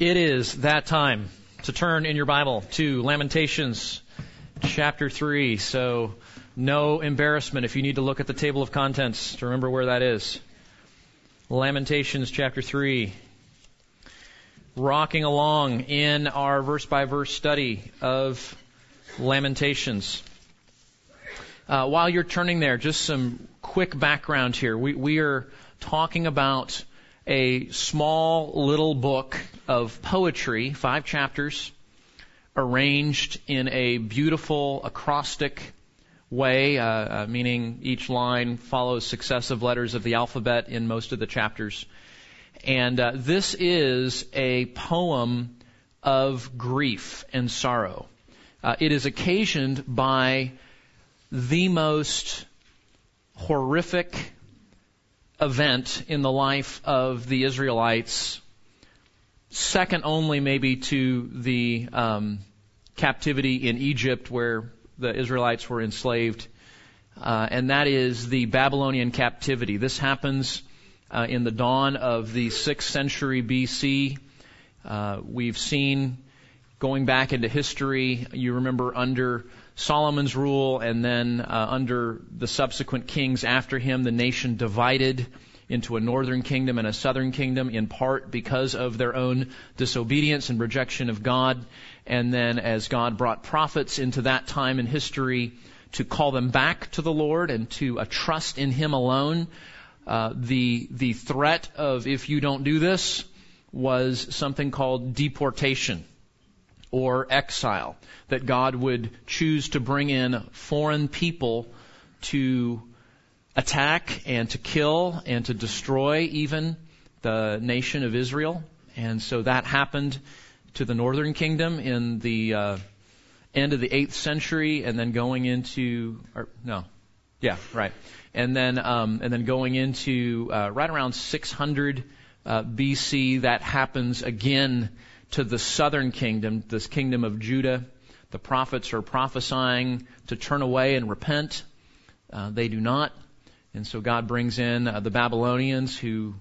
It is that time to turn in your Bible to Lamentations chapter 3. So, no embarrassment if you need to look at the table of contents to remember where that is. Lamentations chapter 3. Rocking along in our verse by verse study of Lamentations. Uh, while you're turning there, just some quick background here. We, we are talking about a small little book of poetry, five chapters, arranged in a beautiful acrostic way, uh, uh, meaning each line follows successive letters of the alphabet in most of the chapters. And uh, this is a poem of grief and sorrow. Uh, it is occasioned by the most horrific event in the life of the Israelites, second only maybe to the um, captivity in Egypt where the Israelites were enslaved, uh, and that is the Babylonian captivity. This happens uh, in the dawn of the 6th century BC. Uh, we've seen going back into history, you remember under Solomon's rule, and then uh, under the subsequent kings after him, the nation divided into a northern kingdom and a southern kingdom, in part because of their own disobedience and rejection of God. And then as God brought prophets into that time in history to call them back to the Lord and to uh, trust in Him alone, uh, the the threat of if you don't do this was something called deportation or exile, that God would choose to bring in foreign people to attack and to kill and to destroy even the nation of Israel. And so that happened to the northern kingdom in the uh, end of the 8th century and then going into, or, no, yeah, right. And then, um, and then going into uh, right around 600 uh, BC, that happens again to the southern kingdom, this kingdom of Judah. The prophets are prophesying to turn away and repent. Uh, they do not. And so God brings in uh, the Babylonians who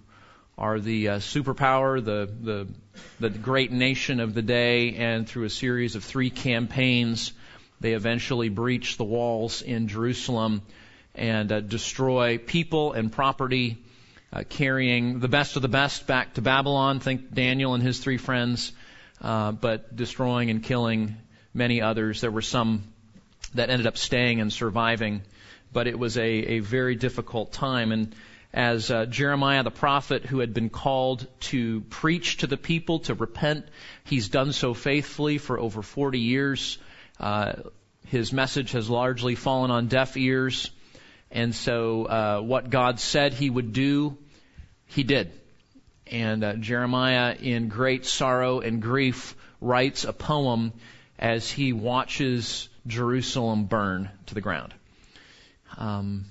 are the uh, superpower, the, the, the great nation of the day, and through a series of three campaigns, they eventually breach the walls in Jerusalem and uh, destroy people and property, uh, carrying the best of the best back to Babylon. Think Daniel and his three friends uh, but destroying and killing many others. There were some that ended up staying and surviving, but it was a, a very difficult time. And as uh, Jeremiah the prophet, who had been called to preach to the people to repent, he's done so faithfully for over 40 years. Uh, his message has largely fallen on deaf ears. And so, uh, what God said he would do, he did. And uh, Jeremiah, in great sorrow and grief, writes a poem as he watches Jerusalem burn to the ground. Um,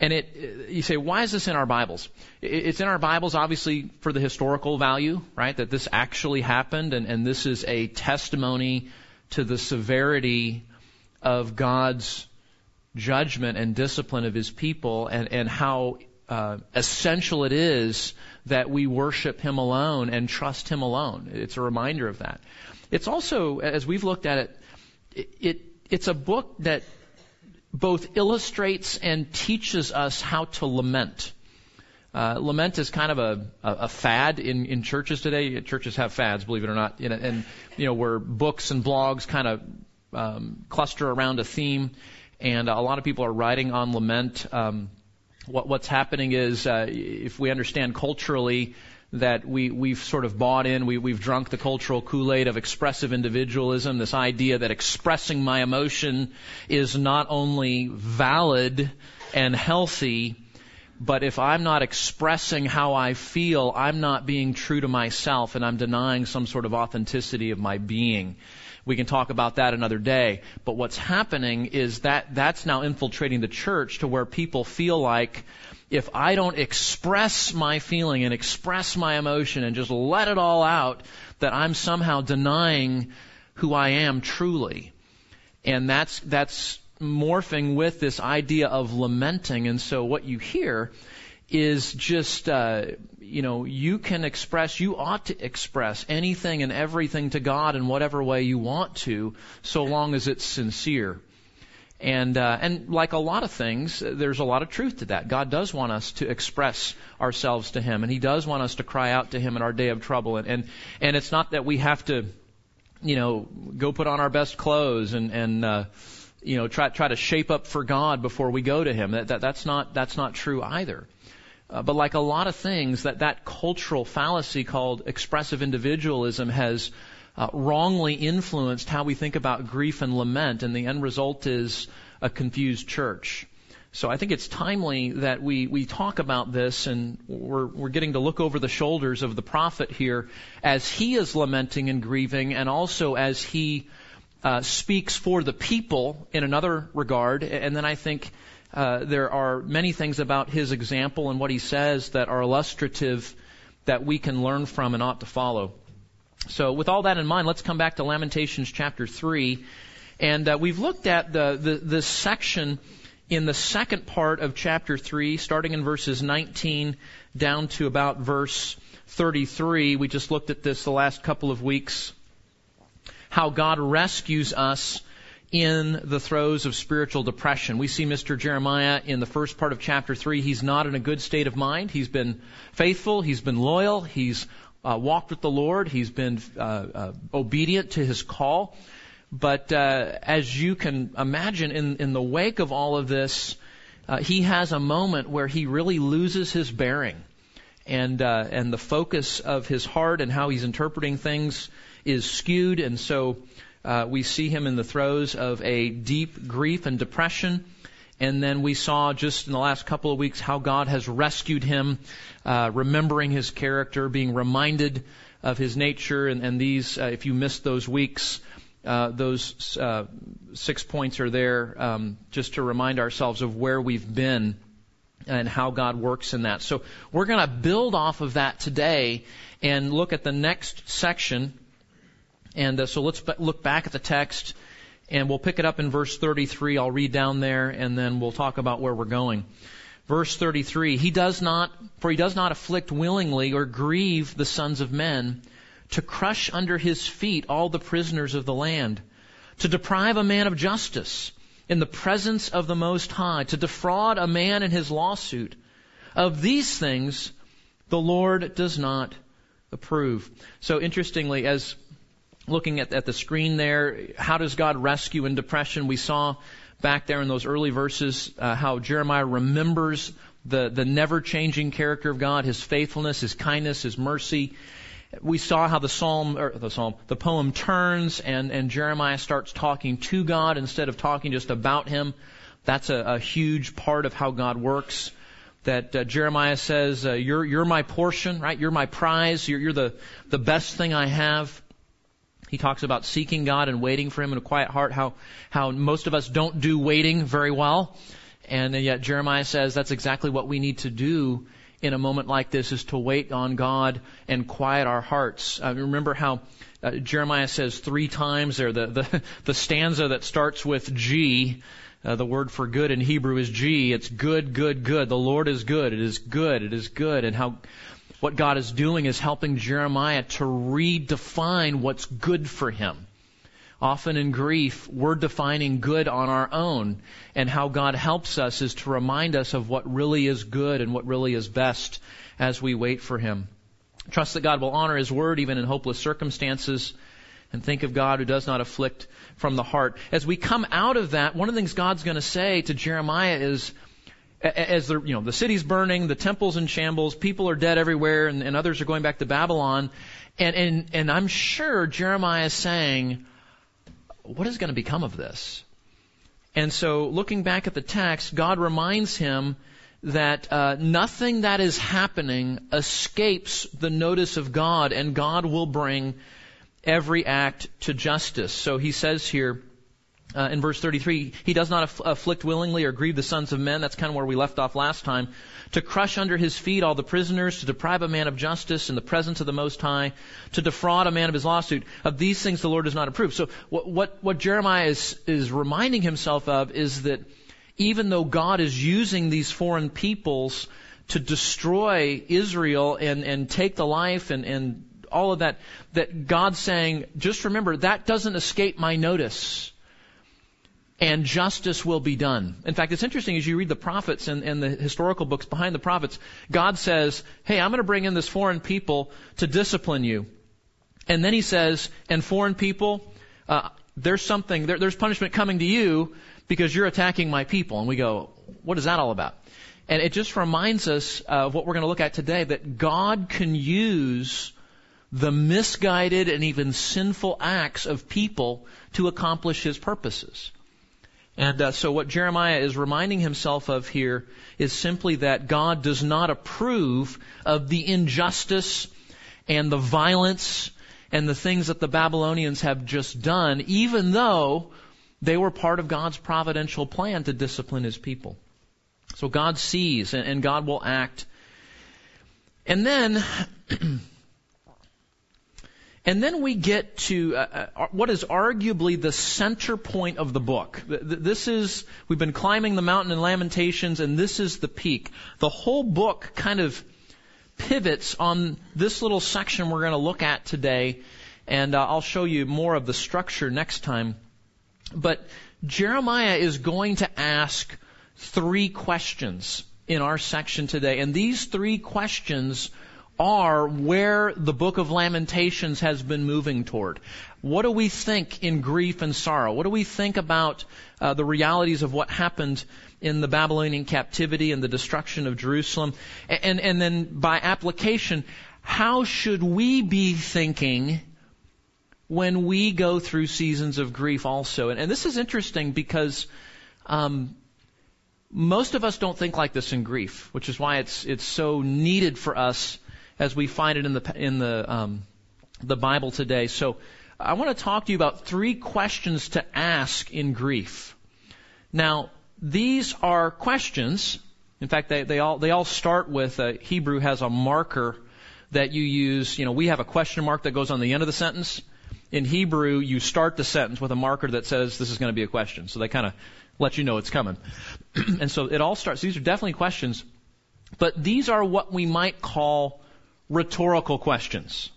and it, you say, why is this in our Bibles? It's in our Bibles, obviously, for the historical value, right? That this actually happened, and, and this is a testimony to the severity of God's judgment and discipline of His people, and, and how uh, essential it is that we worship Him alone and trust Him alone. It's a reminder of that. It's also, as we've looked at it, it, it it's a book that both illustrates and teaches us how to lament. Uh, lament is kind of a, a, a fad in, in churches today. Churches have fads, believe it or not, and, and you know where books and blogs kind of um, cluster around a theme, and a lot of people are writing on lament. Um, what, what's happening is, uh, if we understand culturally that we, we've sort of bought in, we, we've drunk the cultural Kool-Aid of expressive individualism, this idea that expressing my emotion is not only valid and healthy, but if I'm not expressing how I feel, I'm not being true to myself and I'm denying some sort of authenticity of my being. We can talk about that another day. But what's happening is that that's now infiltrating the church to where people feel like if I don't express my feeling and express my emotion and just let it all out, that I'm somehow denying who I am truly. And that's, that's morphing with this idea of lamenting. And so what you hear is just, uh, you know, you can express, you ought to express anything and everything to God in whatever way you want to, so long as it's sincere. And uh, and like a lot of things, there's a lot of truth to that. God does want us to express ourselves to Him, and He does want us to cry out to Him in our day of trouble. And and, and it's not that we have to, you know, go put on our best clothes and and uh, you know try try to shape up for God before we go to Him. That, that that's not that's not true either. Uh, but like a lot of things, that that cultural fallacy called expressive individualism has uh, wrongly influenced how we think about grief and lament, and the end result is a confused church. So I think it's timely that we, we talk about this, and we're, we're getting to look over the shoulders of the prophet here as he is lamenting and grieving, and also as he uh, speaks for the people in another regard. And then I think uh, there are many things about his example and what he says that are illustrative that we can learn from and ought to follow. So, with all that in mind, let's come back to Lamentations chapter 3. And uh, we've looked at the, the, this section in the second part of chapter 3, starting in verses 19 down to about verse 33. We just looked at this the last couple of weeks. How God rescues us in the throes of spiritual depression. We see Mr. Jeremiah in the first part of chapter 3. He's not in a good state of mind. He's been faithful. He's been loyal. He's uh, walked with the Lord. He's been uh, uh, obedient to his call. But uh, as you can imagine, in, in the wake of all of this, uh, he has a moment where he really loses his bearing. And, uh, and the focus of his heart and how he's interpreting things is skewed. And so we see him in the throes of a deep grief and depression. And then we saw just in the last couple of weeks how God has rescued him, uh, remembering his character, being reminded of his nature. And, and these, uh, if you missed those weeks, uh, those uh, six points are there um, just to remind ourselves of where we've been and how God works in that. So we're going to build off of that today and look at the next section. And uh, so let's look back at the text and we'll pick it up in verse 33. I'll read down there and then we'll talk about where we're going. Verse 33, he does not, for he does not afflict willingly or grieve the sons of men to crush under his feet all the prisoners of the land, to deprive a man of justice in the presence of the Most High, to defraud a man in his lawsuit. Of these things, the Lord does not approve. So interestingly, as looking at, at the screen there, how does God rescue in depression? We saw back there in those early verses uh, how Jeremiah remembers the, the never changing character of God, His faithfulness, His kindness, His mercy. We saw how the psalm, or the psalm, the poem turns and, and Jeremiah starts talking to God instead of talking just about Him. That's a, a huge part of how God works. That uh, Jeremiah says, uh, "You're you're my portion, right? You're my prize. You're, you're the the best thing I have." He talks about seeking God and waiting for Him in a quiet heart, how, how most of us don't do waiting very well. And yet Jeremiah says that's exactly what we need to do in a moment like this is to wait on God and quiet our hearts. Uh, remember how uh, Jeremiah says three times there, the, the, the stanza that starts with G, uh, the word for good in Hebrew is G. It's good, good, good. The Lord is good. It is good. It is good. And how what God is doing is helping Jeremiah to redefine what's good for him. Often in grief, we're defining good on our own, and how God helps us is to remind us of what really is good and what really is best as we wait for Him. Trust that God will honor His word even in hopeless circumstances, and think of God who does not afflict from the heart. As we come out of that, one of the things God's going to say to Jeremiah is, as the you know the city's burning, the temple's in shambles, people are dead everywhere, and, and others are going back to Babylon, and and and I'm sure Jeremiah is saying, what is going to become of this? And so, looking back at the text, God reminds him that uh, nothing that is happening escapes the notice of God, and God will bring every act to justice. So he says here uh, in verse 33, he does not aff- afflict willingly or grieve the sons of men. That's kind of where we left off last time. To crush under his feet all the prisoners, to deprive a man of justice in the presence of the Most High, to defraud a man of his lawsuit. Of these things the Lord does not approve. So what, what, what Jeremiah is, is reminding himself of is that even though God is using these foreign peoples to destroy Israel and, and take the life and, and all of that, that God's saying, just remember, that doesn't escape my notice. And justice will be done. In fact, it's interesting as you read the prophets and, and the historical books behind the prophets, God says, hey, I'm going to bring in this foreign people to discipline you. And then he says, and foreign people, uh, there's something, there, there's punishment coming to you because you're attacking my people. And we go, what is that all about? And it just reminds us of what we're going to look at today that God can use the misguided and even sinful acts of people to accomplish his purposes. And uh, so what Jeremiah is reminding himself of here is simply that God does not approve of the injustice and the violence and the things that the Babylonians have just done, even though they were part of God's providential plan to discipline his people. So God sees and, and God will act. And then And then we get to uh, uh, what is arguably the center point of the book. This is, we've been climbing the mountain in Lamentations, and this is the peak. The whole book kind of pivots on this little section we're going to look at today, and uh, I'll show you more of the structure next time. But Jeremiah is going to ask three questions in our section today, and these three questions are where the book of Lamentations has been moving toward. What do we think in grief and sorrow? What do we think about uh, the realities of what happened in the Babylonian captivity and the destruction of Jerusalem? And, and then by application, how should we be thinking when we go through seasons of grief also? And, and this is interesting because um, most of us don't think like this in grief, which is why it's it's so needed for us as we find it in the in the um, the Bible today. So I want to talk to you about three questions to ask in grief. Now these are questions. In fact, they, they all they all start with uh, Hebrew has a marker that you use. You know, we have a question mark that goes on the end of the sentence. In Hebrew, you start the sentence with a marker that says this is going to be a question. So they kind of let you know it's coming. and so it all starts. These are definitely questions, but these are what we might call rhetorical questions.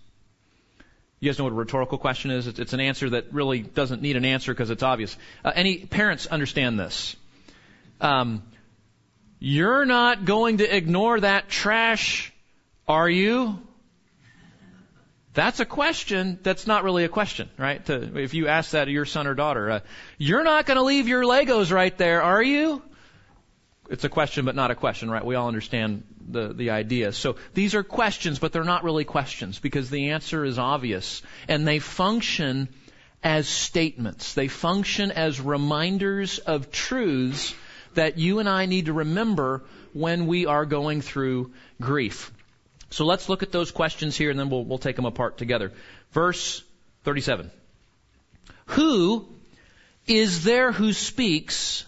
You guys know what a rhetorical question is? It's, an answer that really doesn't need an answer because it's obvious. Uh, any parents understand this? Um, you're not going to ignore that trash, are you? That's a question that's not really a question, right? To, if you ask that of your son or daughter, uh, you're not going to leave your Legos right there, are you? It's a question, but not a question, right? We all understand the, the idea. So these are questions, but they're not really questions because the answer is obvious. And they function as statements. They function as reminders of truths that you and I need to remember when we are going through grief. So let's look at those questions here and then we'll, we'll take them apart together. Verse 37. Who is there who speaks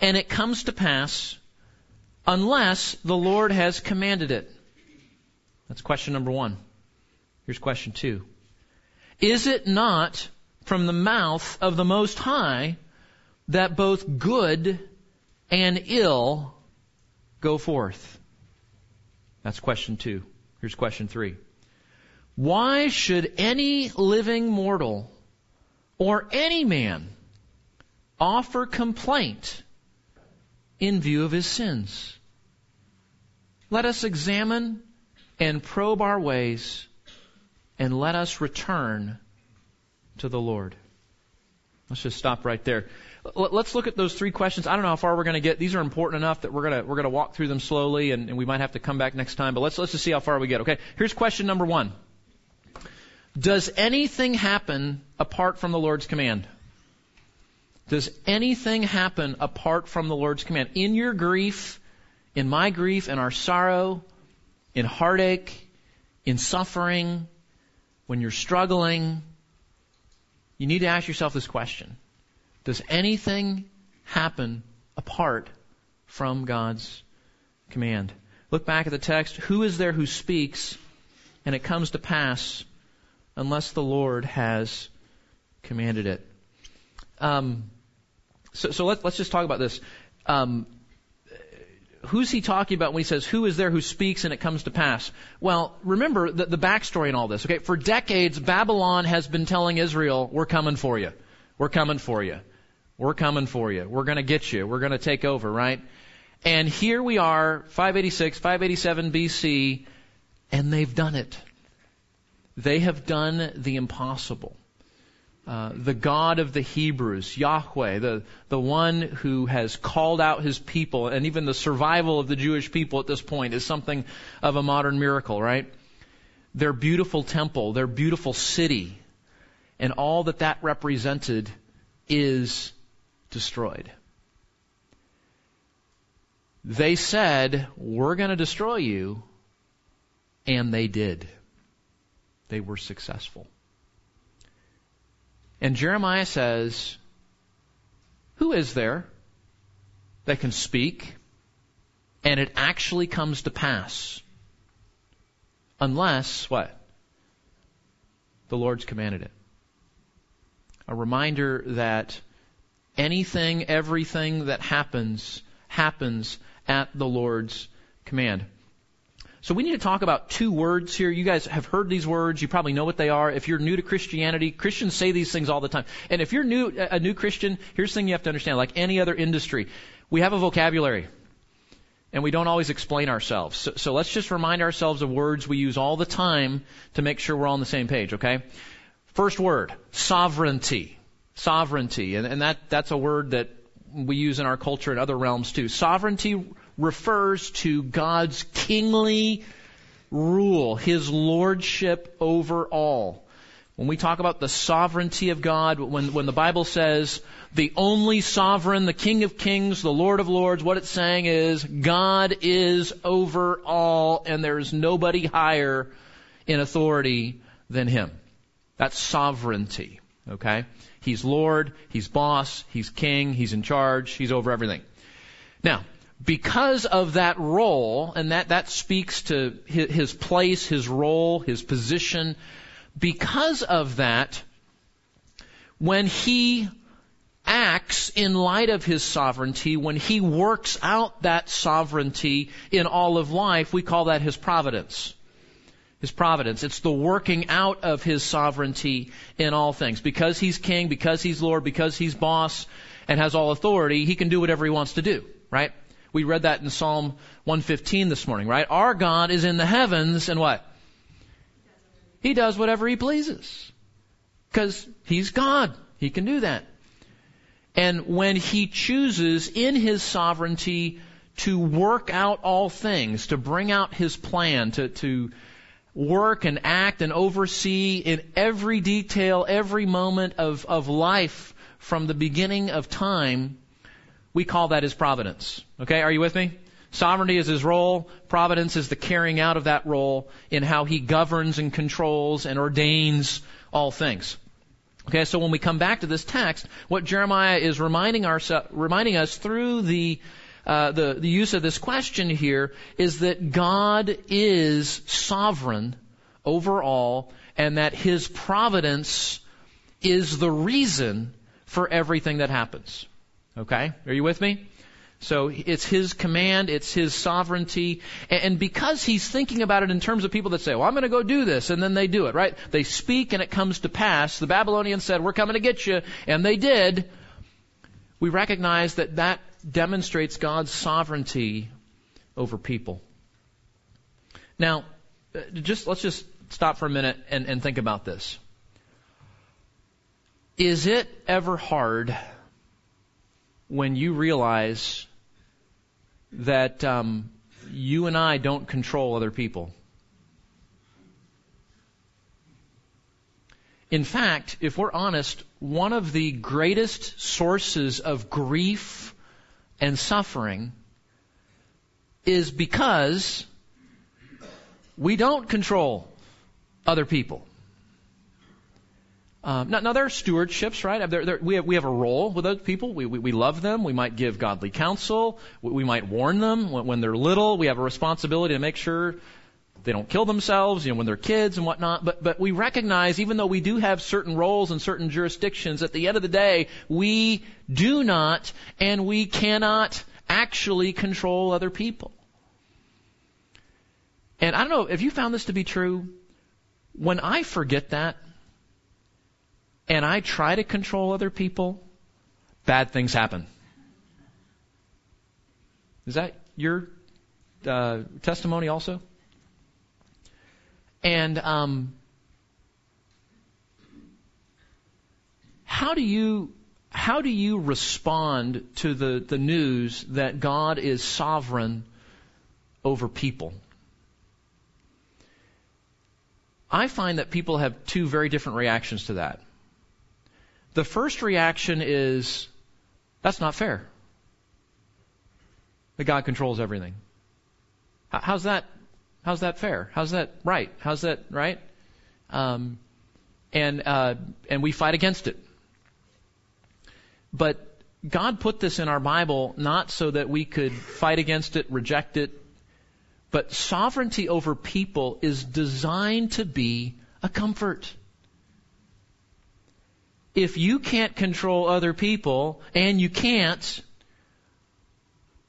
and it comes to pass unless the Lord has commanded it? That's question number one. Here's question two. Is it not from the mouth of the Most High that both good and ill go forth? That's question two. Here's question three. Why should any living mortal or any man offer complaint in view of his sins? Let us examine and probe our ways and let us return to the Lord. Let's just stop right there. Let's look at those three questions. I don't know how far we're going to get. These are important enough that we're going to we're going to walk through them slowly, and, and we might have to come back next time. But let's let's just see how far we get. Okay. Here's question number one. Does anything happen apart from the Lord's command? Does anything happen apart from the Lord's command? In your grief, in my grief, in our sorrow, in heartache, in suffering, when you're struggling, you need to ask yourself this question. Does anything happen apart from God's command? Look back at the text. Who is there who speaks and it comes to pass unless the Lord has commanded it? Um, so, so let, us just talk about this. Um, who's he talking about when he says, Who is there who speaks and it comes to pass? Well, remember the, the backstory in all this. Okay, for decades, Babylon has been telling Israel, We're coming for you. We're coming for you. We're coming for you. We're going to get you. We're going to take over, right? And here we are, 586, 587 BC, and they've done it. They have done the impossible. Uh, the God of the Hebrews, Yahweh, the, the one who has called out his people, and even the survival of the Jewish people at this point is something of a modern miracle, right? Their beautiful temple, their beautiful city, and all that that represented is destroyed. They said, We're going to destroy you, and they did. They were successful. And Jeremiah says, Who is there that can speak and it actually comes to pass? Unless, what? The Lord's commanded it. A reminder that anything, everything that happens, happens at the Lord's command. So we need to talk about two words here. You guys have heard these words. You probably know what they are. If you're new to Christianity, Christians say these things all the time. And if you're new, a new Christian, here's the thing you have to understand. Like any other industry, we have a vocabulary. And we don't always explain ourselves. So, so let's just remind ourselves of words we use all the time to make sure we're all on the same page, okay? First word, sovereignty. Sovereignty. And, and that, that's a word that we use in our culture and other realms too. Sovereignty refers to God's kingly rule, His lordship over all. When we talk about the sovereignty of God, when, when the Bible says the only sovereign, the King of kings, the Lord of lords, what it's saying is God is over all and there is nobody higher in authority than Him. That's sovereignty. Okay? He's Lord, He's boss, He's king, He's in charge, He's over everything. Now, because of that role, and that, that speaks to his place, his role, his position, because of that, when he acts in light of his sovereignty, when he works out that sovereignty in all of life, we call that his providence. His providence. It's the working out of his sovereignty in all things. Because he's king, because he's Lord, because he's boss, and has all authority, he can do whatever he wants to do, right? We read that in Psalm 115 this morning, right? Our God is in the heavens and what? He does whatever he pleases. Because he's God. He can do that. And when he chooses in his sovereignty to work out all things, to bring out his plan, to, to work and act and oversee in every detail, every moment of, of life from the beginning of time, we call that his providence. Okay, are you with me? Sovereignty is his role. Providence is the carrying out of that role in how he governs and controls and ordains all things. Okay, so when we come back to this text, what Jeremiah is reminding, our, reminding us through the, uh, the, the use of this question here is that God is sovereign over all and that his providence is the reason for everything that happens. Okay? Are you with me? So it's his command, it's his sovereignty, and because he's thinking about it in terms of people that say, well, I'm going to go do this, and then they do it, right? They speak and it comes to pass. The Babylonians said, we're coming to get you, and they did. We recognize that that demonstrates God's sovereignty over people. Now, uh, just, let's just stop for a minute and, and think about this. Is it ever hard when you realize that um, you and I don't control other people. In fact, if we're honest, one of the greatest sources of grief and suffering is because we don't control other people. Um, now, now, there are stewardships, right? There, there, we, have, we have a role with those people. We, we, we love them. We might give godly counsel. We, we might warn them when, when they're little. We have a responsibility to make sure they don't kill themselves, you know, when they're kids and whatnot. But, but we recognize, even though we do have certain roles in certain jurisdictions, at the end of the day, we do not and we cannot actually control other people. And I don't know if you found this to be true. When I forget that and I try to control other people, bad things happen. Is that your uh, testimony also? And um, how do you how do you respond to the, the news that God is sovereign over people? I find that people have two very different reactions to that. The first reaction is, that's not fair. That God controls everything. How's that? How's that fair? How's that right? How's that right? Um, and uh, and we fight against it. But God put this in our Bible not so that we could fight against it, reject it, but sovereignty over people is designed to be a comfort. If you can't control other people, and you can't,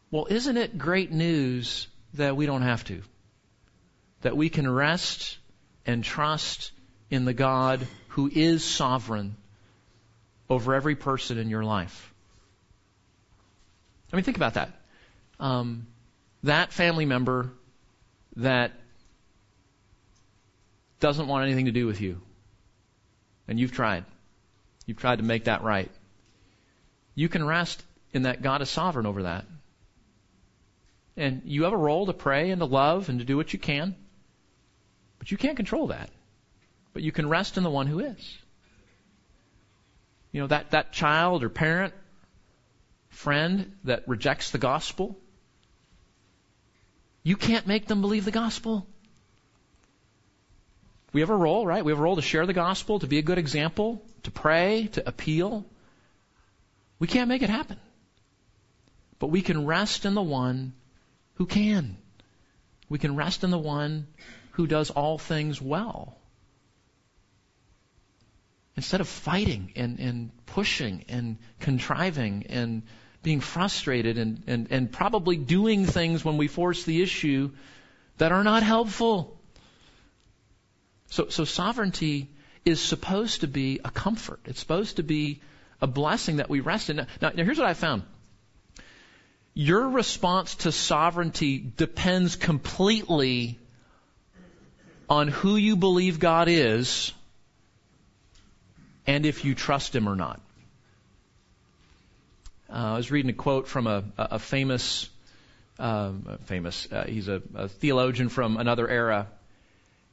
well, isn't it great news that we don't have to? That we can rest and trust in the God who is sovereign over every person in your life. I mean, think about that. Um, that family member that doesn't want anything to do with you, and you've tried. You've tried to make that right. You can rest in that God is sovereign over that. And you have a role to pray and to love and to do what you can. But you can't control that. But you can rest in the one who is. You know, that, that child or parent, friend that rejects the gospel, you can't make them believe the gospel. We have a role, right? We have a role to share the gospel, to be a good example, to pray, to appeal. We can't make it happen. But we can rest in the one who can. We can rest in the one who does all things well. Instead of fighting and, and pushing and contriving and being frustrated and, and, and probably doing things when we force the issue that are not helpful. So, so sovereignty is supposed to be a comfort. It's supposed to be a blessing that we rest in. Now, now here's what I found. Your response to sovereignty depends completely on who you believe God is and if you trust Him or not. Uh, I was reading a quote from a, a famous, uh, famous, uh, he's a, a theologian from another era,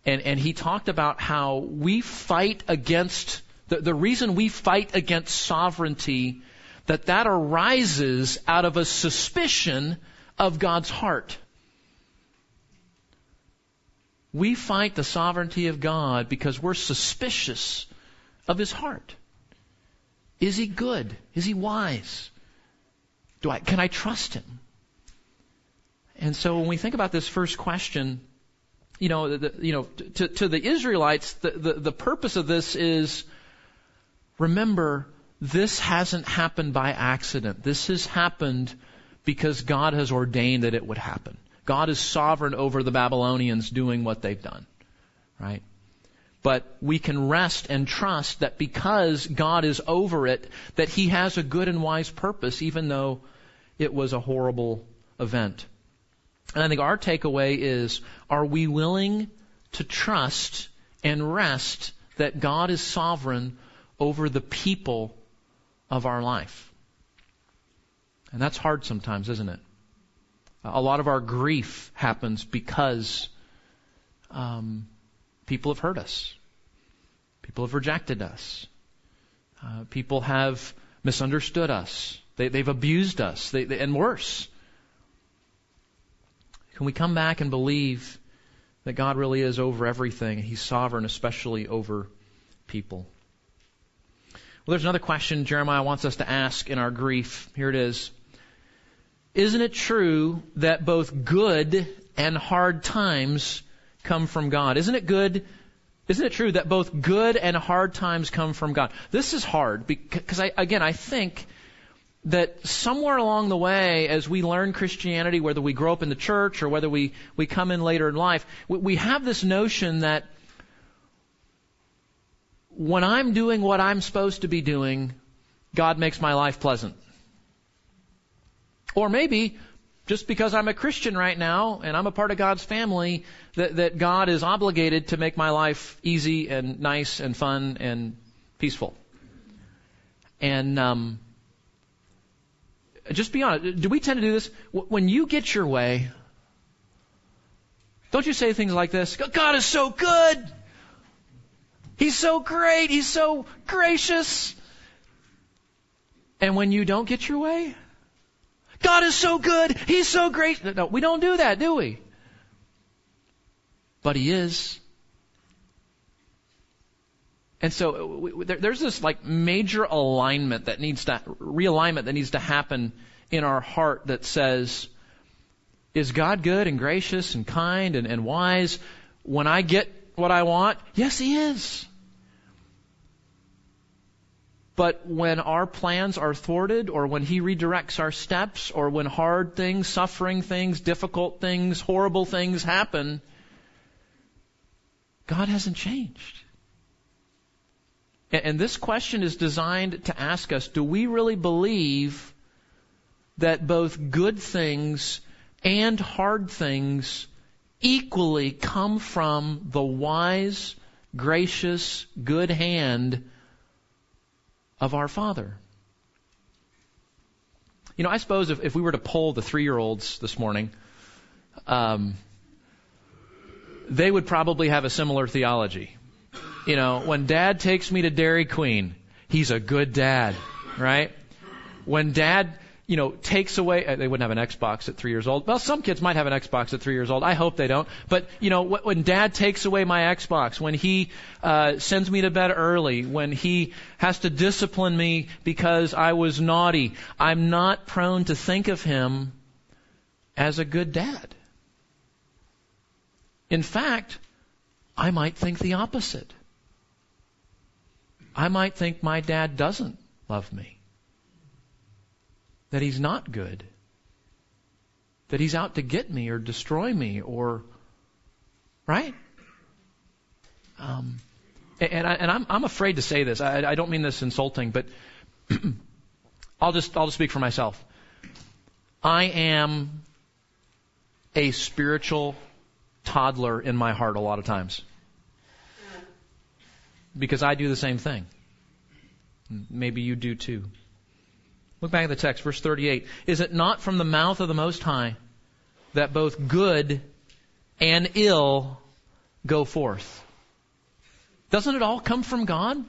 and, and he talked about how we fight against, the, the reason we fight against sovereignty, that that arises out of a suspicion of God's heart. We fight the sovereignty of God because we're suspicious of his heart. Is he good? Is he wise? Do I, can I trust him? And so when we think about this first question, you know, the, you know, to, to the Israelites, the, the, the purpose of this is, remember, this hasn't happened by accident. This has happened because God has ordained that it would happen. God is sovereign over the Babylonians doing what they've done. Right? But we can rest and trust that because God is over it, that He has a good and wise purpose, even though it was a horrible event. And I think our takeaway is, are we willing to trust and rest that God is sovereign over the people of our life? And that's hard sometimes, isn't it? A lot of our grief happens because um, people have hurt us. People have rejected us. Uh, people have misunderstood us. They, have abused us, they, they, and worse. Can we come back and believe that God really is over everything? He's sovereign, especially over people. Well, there's another question Jeremiah wants us to ask in our grief. Here it is. Isn't it true that both good and hard times come from God? Isn't it good? Isn't it true that both good and hard times come from God? This is hard because I, again, I think that somewhere along the way, as we learn Christianity, whether we grow up in the church or whether we, we come in later in life, we, we have this notion that when I'm doing what I'm supposed to be doing, God makes my life pleasant. Or maybe just because I'm a Christian right now and I'm a part of God's family, that, that God is obligated to make my life easy and nice and fun and peaceful. And um, just be honest. Do we tend to do this? When you get your way, don't you say things like this? God is so good. He's so great. He's so gracious. And when you don't get your way, God is so good. He's so great. No, we don't do that, do we? But He is. And so uh, we, there, there's this like major alignment that needs to, realignment that needs to happen in our heart that says, is God good and gracious and kind and, and wise when I get what I want? Yes, He is. But when our plans are thwarted, or when He redirects our steps, or when hard things, suffering things, difficult things, horrible things happen, God hasn't changed. And this question is designed to ask us do we really believe that both good things and hard things equally come from the wise, gracious, good hand of our Father? You know, I suppose if, if we were to poll the three year olds this morning, um, they would probably have a similar theology you know, when dad takes me to Dairy Queen, he's a good dad, right? When dad, you know, takes away, uh, they wouldn't have an Xbox at three years old. Well, some kids might have an Xbox at three years old. I hope they don't. But, you know, when dad takes away my Xbox, when he uh, sends me to bed early, when he has to discipline me because I was naughty, I'm not prone to think of him as a good dad. In fact, I might think the opposite. I might think my dad doesn't love me. That he's not good. That he's out to get me or destroy me or, right? Um, and, I, and I'm, I'm afraid to say this. I, I don't mean this insulting, but I'll just, I'll just speak for myself. I am a spiritual toddler in my heart a lot of times because I do the same thing. Maybe you do too. Look back at the text, verse 38. Is it not from the mouth of the Most High that both good and ill go forth? Doesn't it all come from God?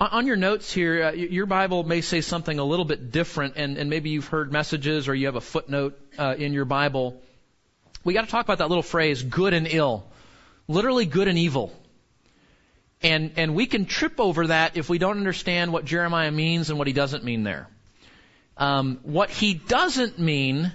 On your notes here, uh, your Bible may say something a little bit different, and, and maybe you've heard messages or you have a footnote uh, in your Bible. We got to talk about that little phrase, good and ill. Literally, good and evil. And, and we can trip over that if we don't understand what Jeremiah means and what he doesn't mean there. Um, what he doesn't mean,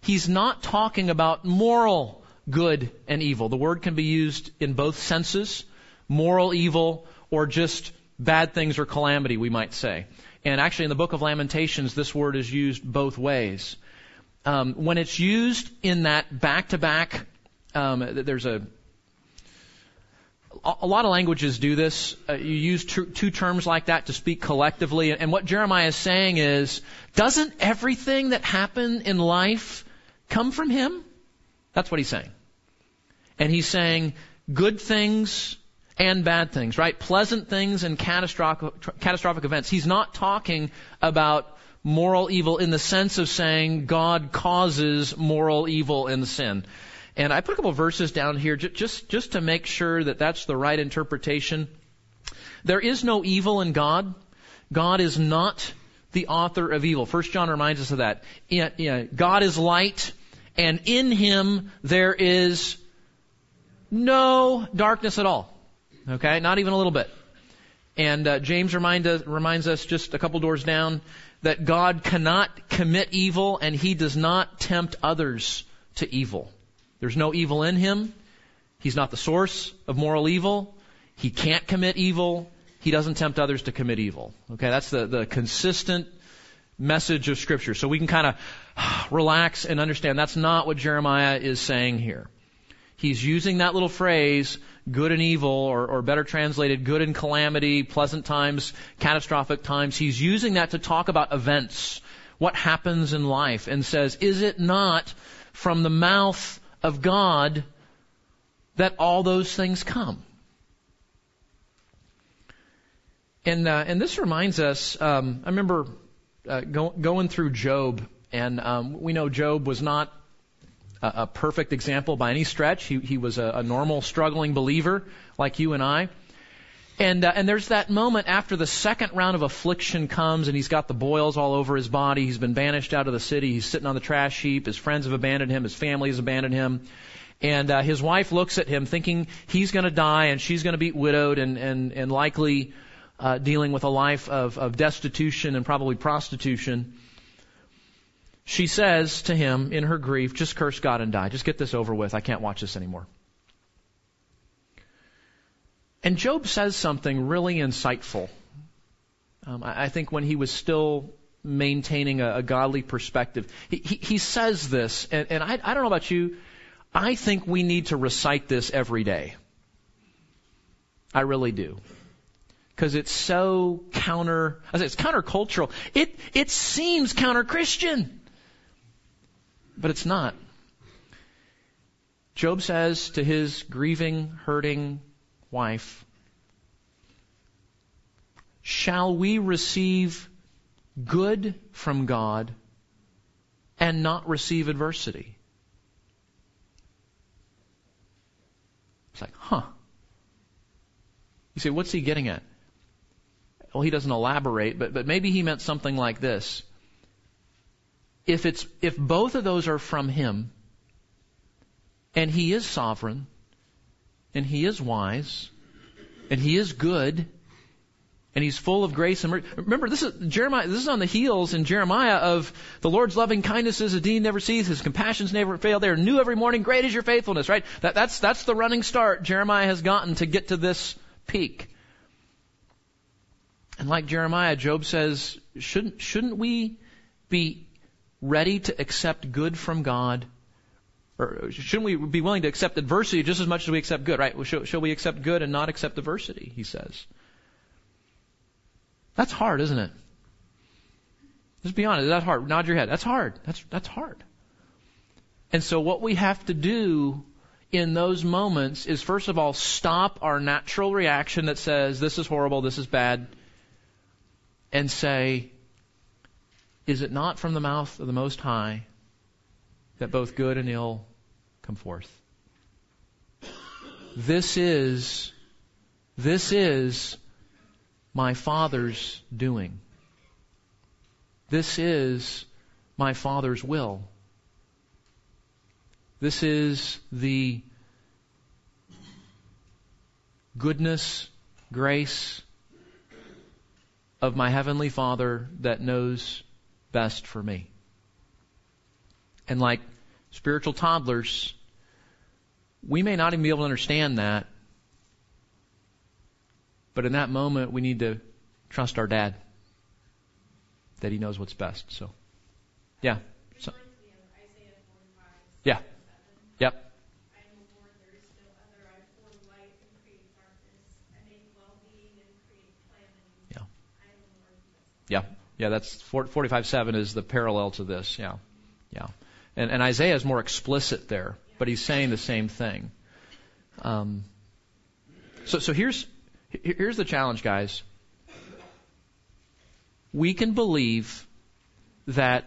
he's not talking about moral good and evil. The word can be used in both senses, moral evil or just bad things or calamity, we might say. And actually, in the book of Lamentations, this word is used both ways. Um, when it's used in that back to back, there's a a lot of languages do this. Uh, you use two, two terms like that to speak collectively. And what Jeremiah is saying is, doesn't everything that happen in life come from him? That's what he's saying. And he's saying good things and bad things, right? Pleasant things and catastrophic, catastrophic events. He's not talking about moral evil in the sense of saying God causes moral evil and sin. And I put a couple verses down here just, just to make sure that that's the right interpretation. There is no evil in God. God is not the author of evil. First John reminds us of that. God is light, and in him there is no darkness at all. Okay? Not even a little bit. And uh, James remind us, reminds us just a couple doors down that God cannot commit evil and he does not tempt others to evil. There's no evil in him. He's not the source of moral evil. He can't commit evil. He doesn't tempt others to commit evil. Okay, that's the, the consistent message of Scripture. So we can kind of relax and understand that's not what Jeremiah is saying here. He's using that little phrase, good and evil, or, or better translated, good and calamity, pleasant times, catastrophic times. He's using that to talk about events, what happens in life, and says, is it not from the mouth of God that all those things come? And, uh, and this reminds us, um, I remember uh, go, going through Job, and um, we know Job was not a, a perfect example by any stretch. He, he was a, a normal, struggling believer like you and I. And, uh, and there's that moment after the second round of affliction comes and he's got the boils all over his body. He's been banished out of the city. He's sitting on the trash heap. His friends have abandoned him. His family has abandoned him. And uh, his wife looks at him thinking he's going to die and she's going to be widowed and, and, and likely uh, dealing with a life of, of destitution and probably prostitution. She says to him in her grief, just curse God and die. Just get this over with. I can't watch this anymore. And Job says something really insightful. Um, I, think when he was still maintaining a, a godly perspective, he, he, he, says this, and, and I, I don't know about you, I think we need to recite this every day. I really do because it's so counter, I say it's countercultural. It, it seems counter-Christian. But it's not. Job says to his grieving, hurting wife, Shall we receive good from God and not receive adversity? It's like, huh. You say, what's he getting at? well, he doesn't elaborate, but, but maybe he meant something like this. If it's, if both of those are from him, and he is sovereign, and he is wise, and he is good, and he's full of grace and mercy. Remember, this is Jeremiah. This is on the heels in Jeremiah of the Lord's loving kindness is a deed never sees. His compassions never fail. They are new every morning. Great is your faithfulness. Right? That, that's that's the running start Jeremiah has gotten to get to this peak. And like Jeremiah, Job says, shouldn't, shouldn't we be ready to accept good from God? Or shouldn't we be willing to accept adversity just as much as we accept good, right? Shall, shall we accept good and not accept adversity, he says. That's hard, isn't it? Just be honest, that's hard. Nod your head. That's hard. That's, that's hard. And so what we have to do in those moments is first of all stop our natural reaction that says, this is horrible, this is bad, and say, Is it not from the mouth of the Most High that both good and ill come forth? This is, this is my Father's doing. This is my Father's will. This is the goodness, grace, of my Heavenly Father that knows best for me. And like spiritual toddlers, we may not even be able to understand that, but in that moment, we need to trust our dad that he knows what's best. So, yeah. So, yeah. Yep. Yeah, yeah, that's 45:7 is the parallel to this. Yeah, yeah, and, and Isaiah is more explicit there, but he's saying the same thing. Um, so, so here's here's the challenge, guys. We can believe that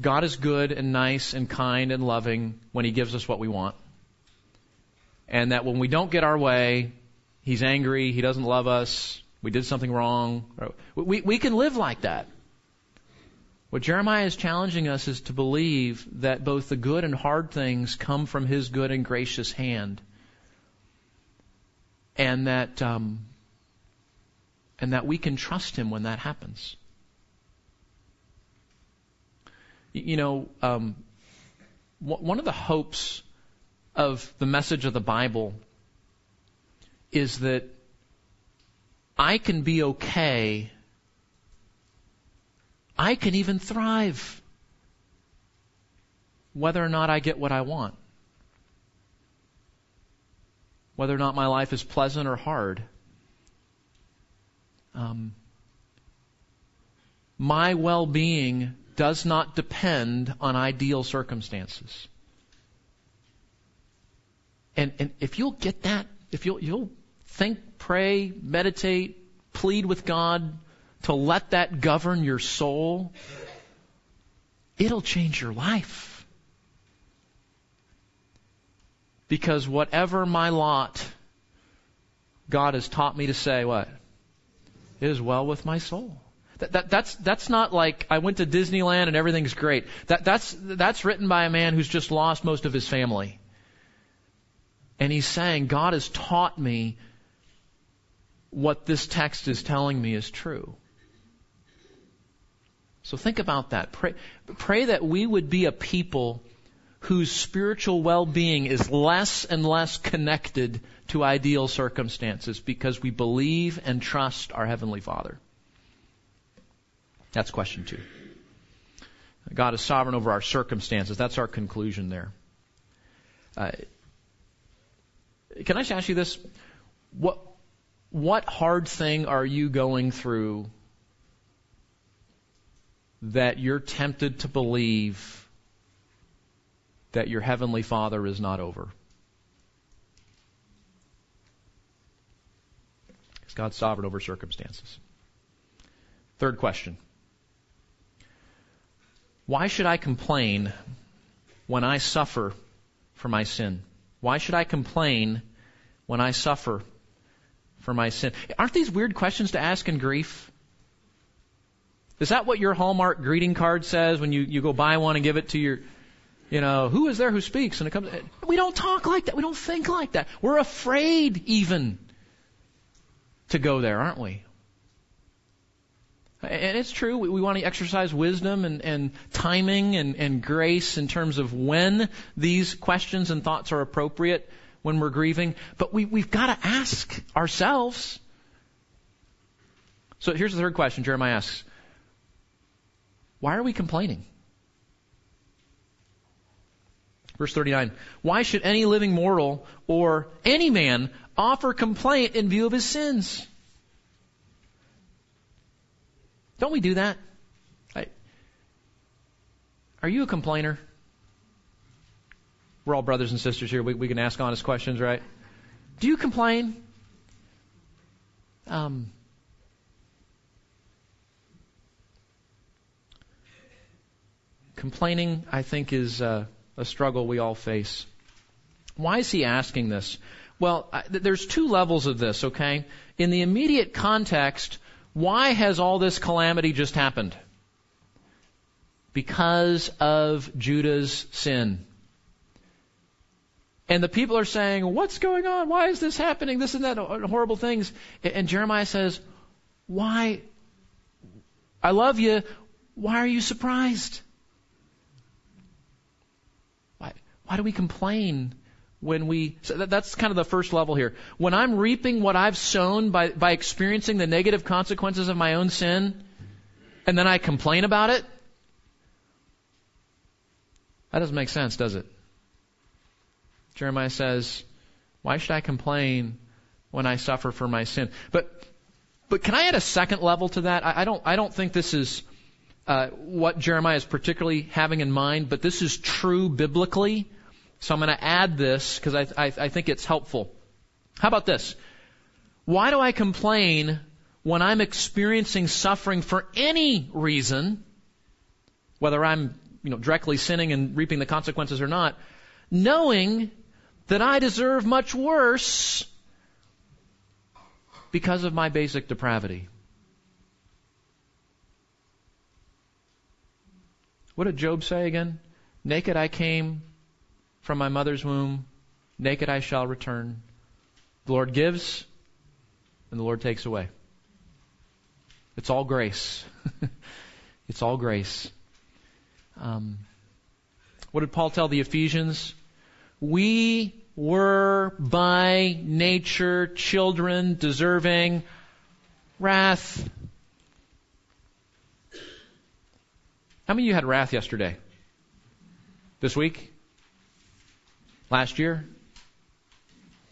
God is good and nice and kind and loving when He gives us what we want. And that when we don't get our way, He's angry, He doesn't love us, we did something wrong. We, we can live like that. What Jeremiah is challenging us is to believe that both the good and hard things come from His good and gracious hand, and that um, and that we can trust Him when that happens. You know, um, one of the hopes of the message of the Bible is that I can be okay I can even thrive whether or not I get what I want. Whether or not my life is pleasant or hard. Um, my well being does not depend on ideal circumstances. And, and if you'll get that, if you'll, you'll think, pray, meditate, plead with God to let that govern your soul, it'll change your life. Because whatever my lot, God has taught me to say what? It is well with my soul. That, that, that's, that's not like I went to Disneyland and everything's great. That, that's, that's written by a man who's just lost most of his family. And he's saying, God has taught me what this text is telling me is true. So think about that. Pray, pray that we would be a people whose spiritual well-being is less and less connected to ideal circumstances because we believe and trust our Heavenly Father. That's question two. God is sovereign over our circumstances. That's our conclusion there. Uh, can I ask you this? What what hard thing are you going through that you're tempted to believe that your heavenly Father is not over? Is God sovereign over circumstances? Third question. Why should I complain when I suffer for my sin? Why should I complain when I suffer for my sin? Aren't these weird questions to ask in grief? Is that what your Hallmark greeting card says when you, you go buy one and give it to your, you know, who is there who speaks? And it comes, we don't talk like that. We don't think like that. We're afraid even to go there, aren't we? And it's true, we, we want to exercise wisdom and, and timing and, and grace in terms of when these questions and thoughts are appropriate when we're grieving. But we, we've got to ask ourselves. So here's the third question Jeremiah asks Why are we complaining? Verse 39 Why should any living mortal or any man offer complaint in view of his sins? Don't we do that? Are you a complainer? We're all brothers and sisters here. We, we can ask honest questions, right? Do you complain? Um, complaining, I think, is uh, a struggle we all face. Why is he asking this? Well, there's two levels of this, okay? In the immediate context, why has all this calamity just happened? Because of Judah's sin. And the people are saying, What's going on? Why is this happening? This and that, horrible things. And Jeremiah says, Why? I love you. Why are you surprised? Why, do we complain when we so that's kind of the first level here. When i'm reaping what i've sown by by experiencing the negative consequences of my own sin and then i complain about it that doesn't make sense does it? Jeremiah says why should i complain when i suffer for my sin? But but can i add a second level to that? I, I don't i don't think this is uh, what jeremiah is particularly having in mind but this is true biblically so I'm going to add this because I, I, I think it's helpful. How about this? Why do I complain when I'm experiencing suffering for any reason, whether I'm you know, directly sinning and reaping the consequences or not, knowing that I deserve much worse because of my basic depravity? What did Job say again? Naked I came, from my mother's womb, naked I shall return. The Lord gives, and the Lord takes away. It's all grace. it's all grace. Um, what did Paul tell the Ephesians? We were by nature children deserving wrath. How many of you had wrath yesterday? This week? Last year?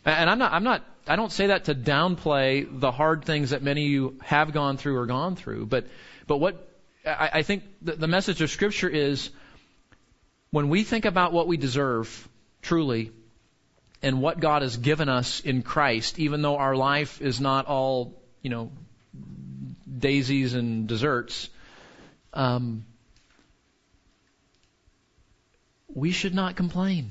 And I'm not, I'm not, I don't say that to downplay the hard things that many of you have gone through or gone through, but, but what, I, I think the, the message of scripture is when we think about what we deserve, truly, and what God has given us in Christ, even though our life is not all, you know, daisies and desserts, um, we should not complain.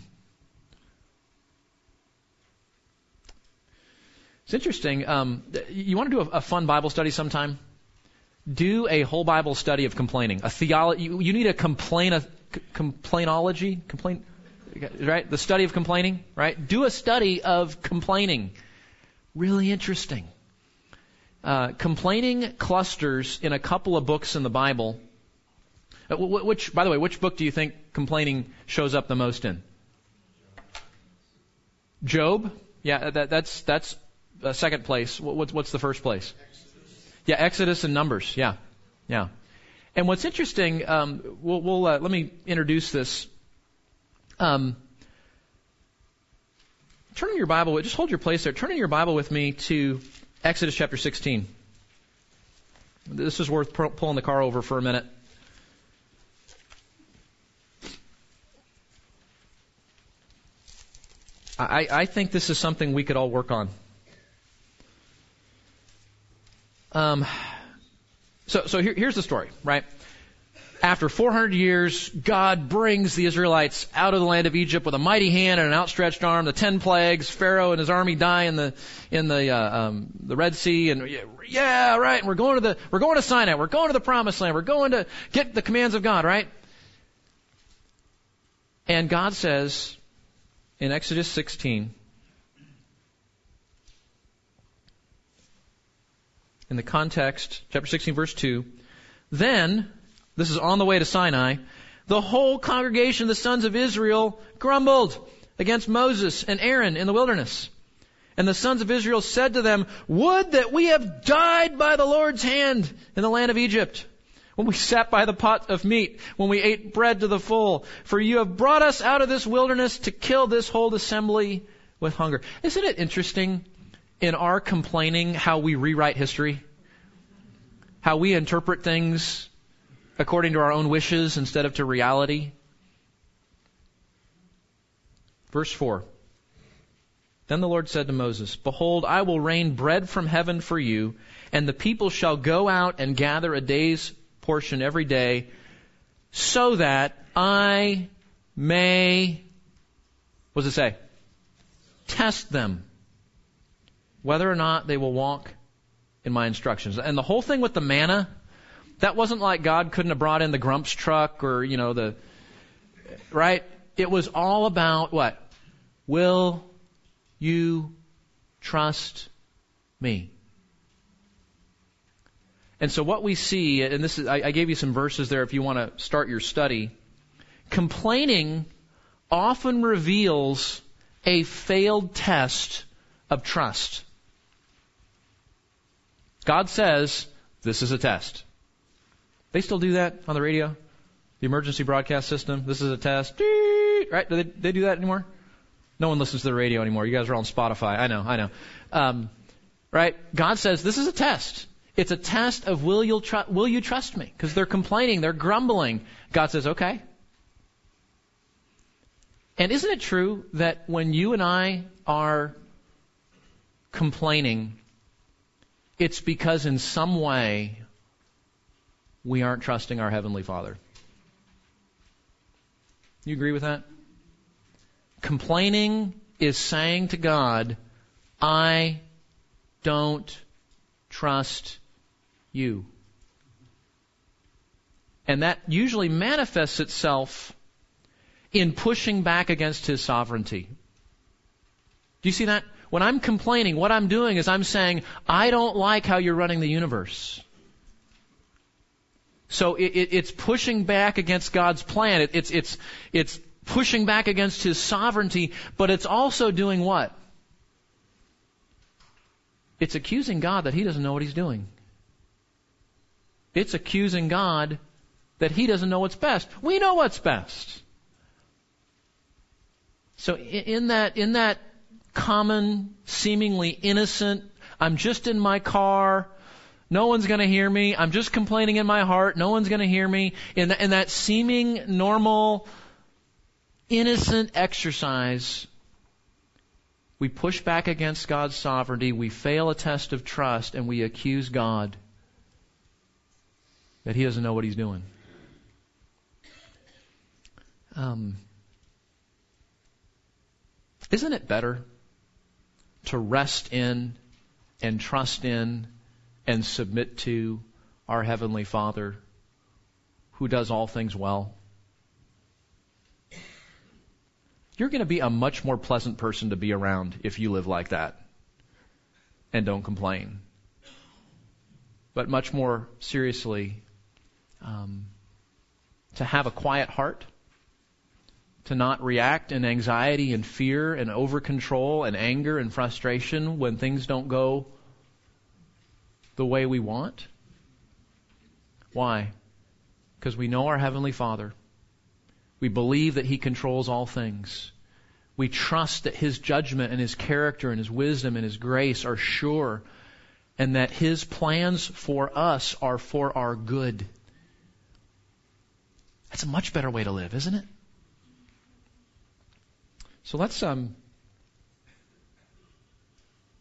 It's interesting. Um, you want to do a, a, fun Bible study sometime? Do a whole Bible study of complaining. A theology. You, you need a complain a complainology. Complain. Right. The study of complaining. Right. Do a study of complaining. Really interesting. Uh, complaining clusters in a couple of books in the Bible. Uh, which, by the way, which book do you think complaining shows up the most in? Job. Yeah, that, that's that's uh, second place. What's, what's the first place? Exodus. Yeah, Exodus and Numbers. Yeah, yeah. And what's interesting, um, we'll, we'll uh, let me introduce this. Um, turn in your Bible. Just hold your place there. Turn in your Bible with me to Exodus chapter 16. This is worth pulling the car over for a minute. I, I think this is something we could all work on. Um, so, so here, here's the story, right? After 400 years, God brings the Israelites out of the land of Egypt with a mighty hand and an outstretched arm. The ten plagues, Pharaoh and his army die in the in the uh, um, the Red Sea, and yeah, right. And we're going to the we're going to Sinai. We're going to the Promised Land. We're going to get the commands of God, right? And God says in Exodus 16, in the context, chapter 16, verse 2. Then, this is on the way to Sinai, the whole congregation of the sons of Israel grumbled against Moses and Aaron in the wilderness. And the sons of Israel said to them, Would that we have died by the Lord's hand in the land of Egypt, when we sat by the pot of meat, when we ate bread to the full. For you have brought us out of this wilderness to kill this whole assembly with hunger. Isn't it interesting in our complaining how we rewrite history, how we interpret things according to our own wishes instead of to reality. Verse 4. Then the Lord said to Moses, Behold, I will rain bread from heaven for you, and the people shall go out and gather a day's portion every day, so that I may, what does it say? Test them whether or not they will walk in my instructions. And the whole thing with the manna, that wasn't like God couldn't have brought in the Grumps truck or, you know, the, right? It was all about what? Will you trust me? And so what we see, and this is, I, I gave you some verses there if you want to start your study. Complaining often reveals a failed test of trust. God says, this is a test. They still do that on the radio? The emergency broadcast system? This is a test. Right? Do they, they do that anymore? No one listens to the radio anymore. You guys are on Spotify. I know, I know. Um, right? God says, this is a test. It's a test of will you, tr- will you trust me? Because they're complaining, they're grumbling. God says, okay. And isn't it true that when you and I are complaining, it's because in some way we aren't trusting our Heavenly Father. You agree with that? Complaining is saying to God, I don't trust you. And that usually manifests itself in pushing back against His sovereignty. Do you see that? When I'm complaining, what I'm doing is I'm saying, I don't like how you're running the universe. So it, it, it's pushing back against God's plan. It, it's, it's, it's pushing back against His sovereignty, but it's also doing what? It's accusing God that He doesn't know what He's doing. It's accusing God that He doesn't know what's best. We know what's best. So in that, in that common, seemingly innocent, I'm just in my car, no one's going to hear me, I'm just complaining in my heart, no one's going to hear me, in, in that seeming normal, innocent exercise, we push back against God's sovereignty, we fail a test of trust, and we accuse God that He doesn't know what He's doing. Um, isn't it better to rest in and trust in and submit to our Heavenly Father who does all things well? You're going to be a much more pleasant person to be around if you live like that and don't complain. But much more seriously, um, to have a quiet heart, to not react in anxiety and fear and over control and anger and frustration when things don't go the way we want. Why? Because we know our Heavenly Father we believe that He controls all things. We trust that His judgment and His character and His wisdom and His grace are sure and that His plans for us are for our good. That's a much better way to live, isn't it? So let's um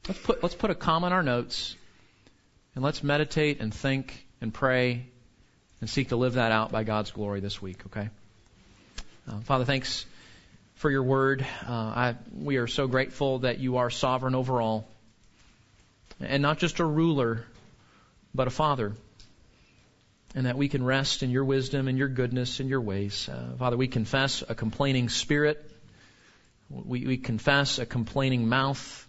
let's put let's put a comma in our notes and let's meditate and think and pray and seek to live that out by God's glory this week, okay? Uh, Father, thanks for your word. Uh, I, we are so grateful that you are sovereign over all. And not just a ruler, but a father. And that we can rest in your wisdom and your goodness and your ways. Uh, Father, we confess a complaining spirit. We, we confess a complaining mouth.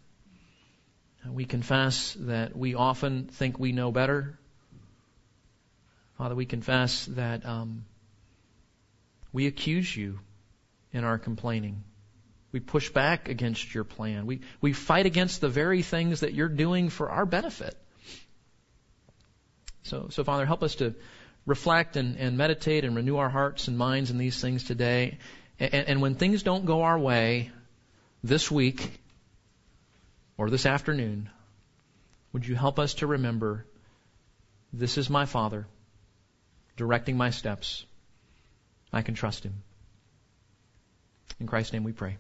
We confess that we often think we know better. Father, we confess that um, we accuse you in our complaining. We push back against your plan. We, we fight against the very things that you're doing for our benefit. So, so Father, help us to reflect and, and meditate and renew our hearts and minds in these things today. And, and when things don't go our way this week or this afternoon, would you help us to remember this is my Father directing my steps. I can trust him. In Christ's name we pray.